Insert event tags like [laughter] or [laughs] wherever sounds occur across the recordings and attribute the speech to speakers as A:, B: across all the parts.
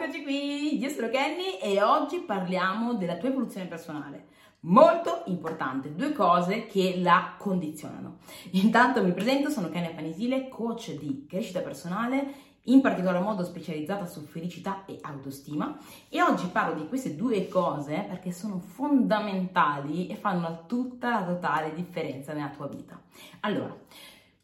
A: Eccoci qui, io sono Kenny e oggi parliamo della tua evoluzione personale. Molto importante, due cose che la condizionano. Intanto mi presento, sono Kenny Panisile, coach di crescita personale, in particolar modo specializzata su felicità e autostima e oggi parlo di queste due cose perché sono fondamentali e fanno tutta la totale differenza nella tua vita. Allora,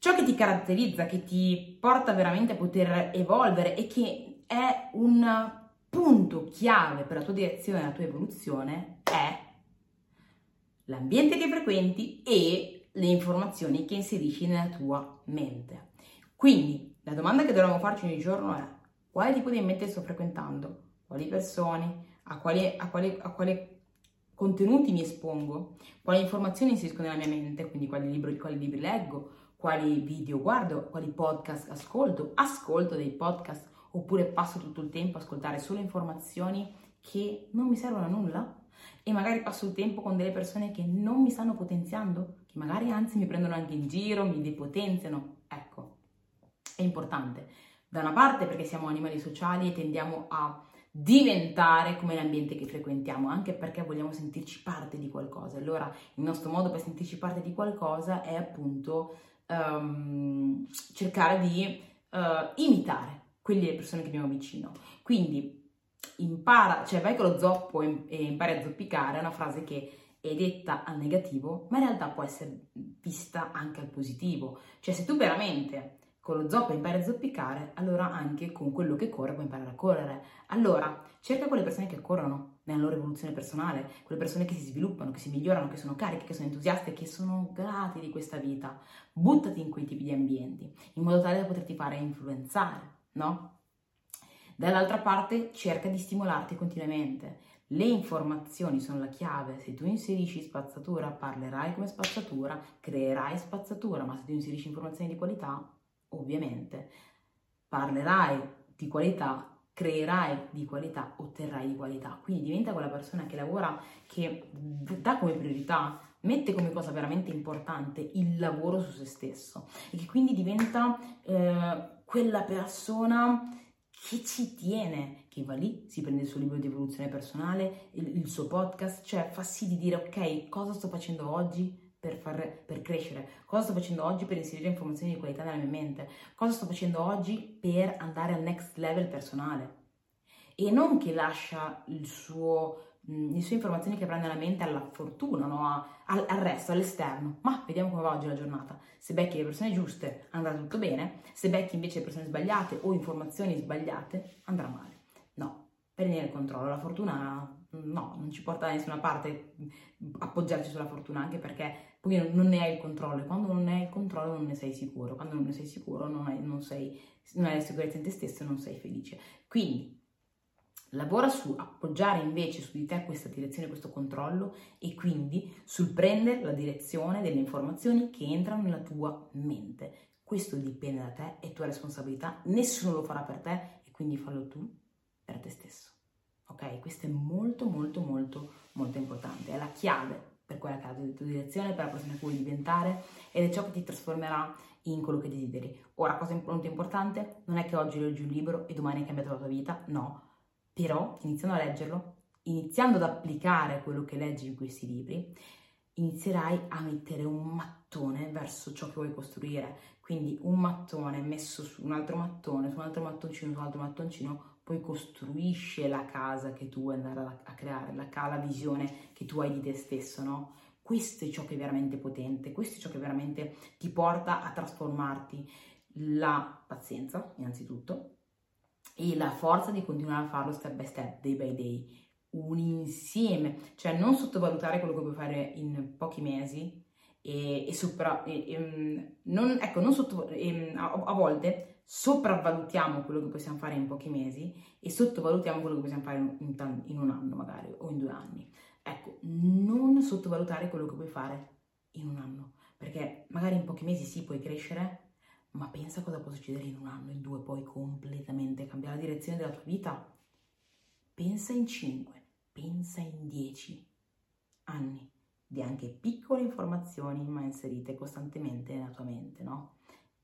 A: ciò che ti caratterizza, che ti porta veramente a poter evolvere e che è un punto chiave per la tua direzione e la tua evoluzione è l'ambiente che frequenti e le informazioni che inserisci nella tua mente. Quindi la domanda che dovremmo farci ogni giorno è quale tipo di ambiente sto frequentando, quali persone, a quali, a quali, a quali contenuti mi espongo, quali informazioni inserisco nella mia mente, quindi quali libri, quali libri leggo, quali video guardo, quali podcast ascolto, ascolto dei podcast oppure passo tutto il tempo a ascoltare solo informazioni che non mi servono a nulla e magari passo il tempo con delle persone che non mi stanno potenziando, che magari anzi mi prendono anche in giro, mi depotenziano. Ecco, è importante. Da una parte perché siamo animali sociali e tendiamo a diventare come l'ambiente che frequentiamo, anche perché vogliamo sentirci parte di qualcosa. Allora, il nostro modo per sentirci parte di qualcosa è appunto um, cercare di uh, imitare quelle persone che abbiamo vicino. Quindi impara, cioè vai con lo zoppo e, impari a zoppicare, è una frase che è detta al negativo, ma in realtà può essere vista anche al positivo. Cioè se tu veramente con lo zoppo impari a zoppicare, allora anche con quello che corre puoi imparare a correre. Allora cerca quelle persone che corrono nella loro evoluzione personale, quelle persone che si sviluppano, che si migliorano, che sono cariche, che sono entusiaste, che sono grati di questa vita. Buttati in quei tipi di ambienti, in modo tale da poterti fare influenzare no? Dall'altra parte cerca di stimolarti continuamente. Le informazioni sono la chiave, se tu inserisci spazzatura parlerai come spazzatura, creerai spazzatura, ma se tu inserisci informazioni di qualità, ovviamente parlerai di qualità, creerai di qualità, otterrai di qualità. Quindi diventa quella persona che lavora, che dà come priorità, mette come cosa veramente importante il lavoro su se stesso e che quindi diventa eh, quella persona che ci tiene, che va lì, si prende il suo libro di evoluzione personale, il, il suo podcast, cioè fa sì di dire ok, cosa sto facendo oggi per, far, per crescere, cosa sto facendo oggi per inserire informazioni di qualità nella mia mente, cosa sto facendo oggi per andare al next level personale. E non che lascia il suo le sue informazioni che prende la mente alla fortuna, no? Al, al, resto, all'esterno. Ma vediamo come va oggi la giornata. Se becchi le persone giuste andrà tutto bene, se becchi invece le persone sbagliate o informazioni sbagliate andrà male. No, prendere il controllo. La fortuna no, non ci porta da nessuna parte appoggiarci sulla fortuna, anche perché poi non ne hai il controllo e quando non ne hai il controllo non ne sei sicuro. Quando non ne sei sicuro non hai, non sei, non hai la sicurezza in te stesso e non sei felice. Quindi Lavora su appoggiare invece su di te questa direzione, questo controllo e quindi sul prendere la direzione delle informazioni che entrano nella tua mente. Questo dipende da te, è tua responsabilità, nessuno lo farà per te e quindi fallo tu per te stesso. Ok? Questo è molto molto molto molto importante, è la chiave per quella che è la tua direzione, per la persona che vuoi diventare ed è ciò che ti trasformerà in quello che desideri. Ora, cosa molto importante, non è che oggi leggi un libro e domani hai cambiato la tua vita, no, però, iniziando a leggerlo, iniziando ad applicare quello che leggi in questi libri, inizierai a mettere un mattone verso ciò che vuoi costruire. Quindi un mattone messo su un altro mattone, su un altro mattoncino, su un altro mattoncino, poi costruisce la casa che tu vuoi andare a, creare, la, la visione che tu hai di te stesso, no? Questo è ciò che è veramente potente, questo è ciò che veramente ti porta a trasformarti. La pazienza, innanzitutto, e la forza di continuare a farlo step by step, day by day, un insieme, cioè non sottovalutare quello che puoi fare in pochi mesi e, e, sopra, e, e mm, non, ecco, non sotto, mm, a, a, volte sopravvalutiamo quello che possiamo fare in pochi mesi e sottovalutiamo quello che possiamo fare in, in, in un anno magari o in due anni. Ecco, non sottovalutare quello che puoi fare in un anno, perché magari in pochi mesi sì puoi crescere, ma pensa cosa può succedere in un anno, in due, poi completamente cambiare la direzione della tua vita. Pensa in cinque, pensa in dieci anni di anche piccole informazioni ma inserite costantemente nella tua mente, no?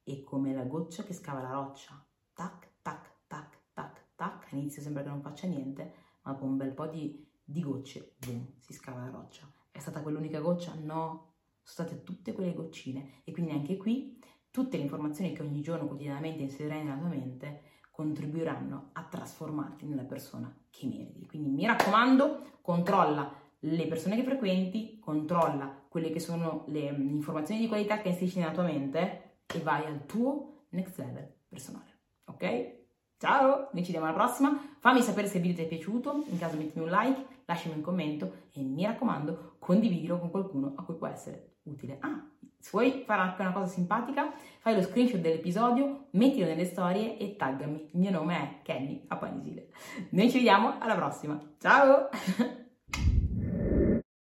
A: E come la goccia che scava la roccia, tac, tac, tac, tac, tac, inizio sembra che non faccia niente, ma dopo un bel po' di, di gocce, boom, si scava la roccia. È stata quell'unica goccia? No, sono state tutte quelle goccine e quindi anche qui tutte le informazioni che ogni giorno quotidianamente inserirai nella tua mente contribuiranno a trasformarti nella persona che meriti. Quindi mi raccomando, controlla le persone che frequenti, controlla quelle che sono le mm, informazioni di qualità che inserisci nella tua mente e vai al tuo next level personale. Ok? Ciao, noi ci vediamo alla prossima. Fammi sapere se il video ti è piaciuto, in caso mettimi un like, lasciami un commento e mi raccomando, condividilo con qualcuno a cui può essere utile. Ah, se vuoi fare anche una cosa simpatica, fai lo screenshot dell'episodio, mettilo nelle storie e taggami. Il mio nome è Kenny Apanisile. Noi ci vediamo alla prossima. Ciao! [laughs]